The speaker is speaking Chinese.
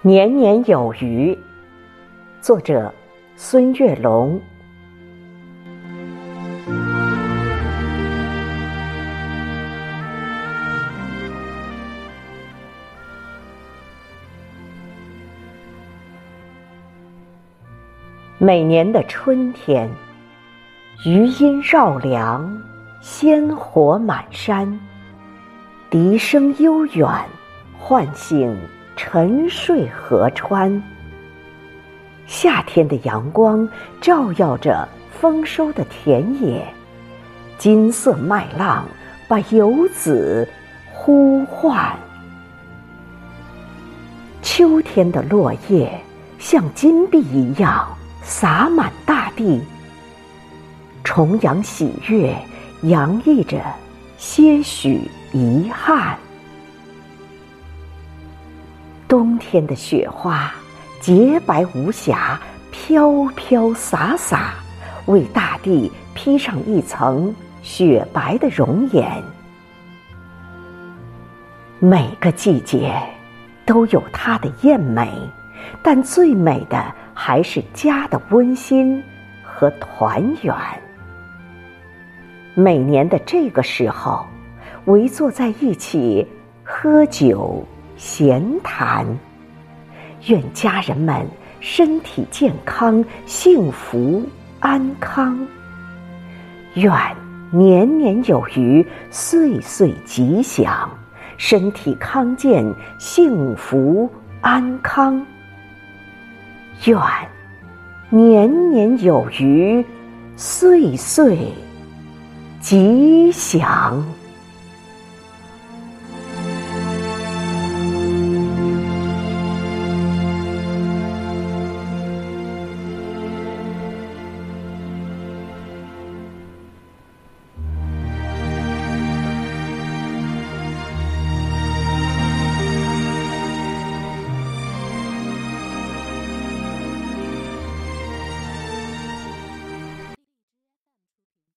年年有余，作者孙月龙。每年的春天，余音绕梁，鲜活满山，笛声悠远，唤醒。沉睡河川，夏天的阳光照耀着丰收的田野，金色麦浪把游子呼唤。秋天的落叶像金币一样洒满大地，重阳喜悦洋溢着些许遗憾。冬天的雪花洁白无瑕，飘飘洒洒，为大地披上一层雪白的容颜。每个季节都有它的艳美，但最美的还是家的温馨和团圆。每年的这个时候，围坐在一起喝酒。闲谈，愿家人们身体健康、幸福安康；愿年年有余、岁岁吉祥，身体康健、幸福安康；愿年年有余、岁岁吉祥。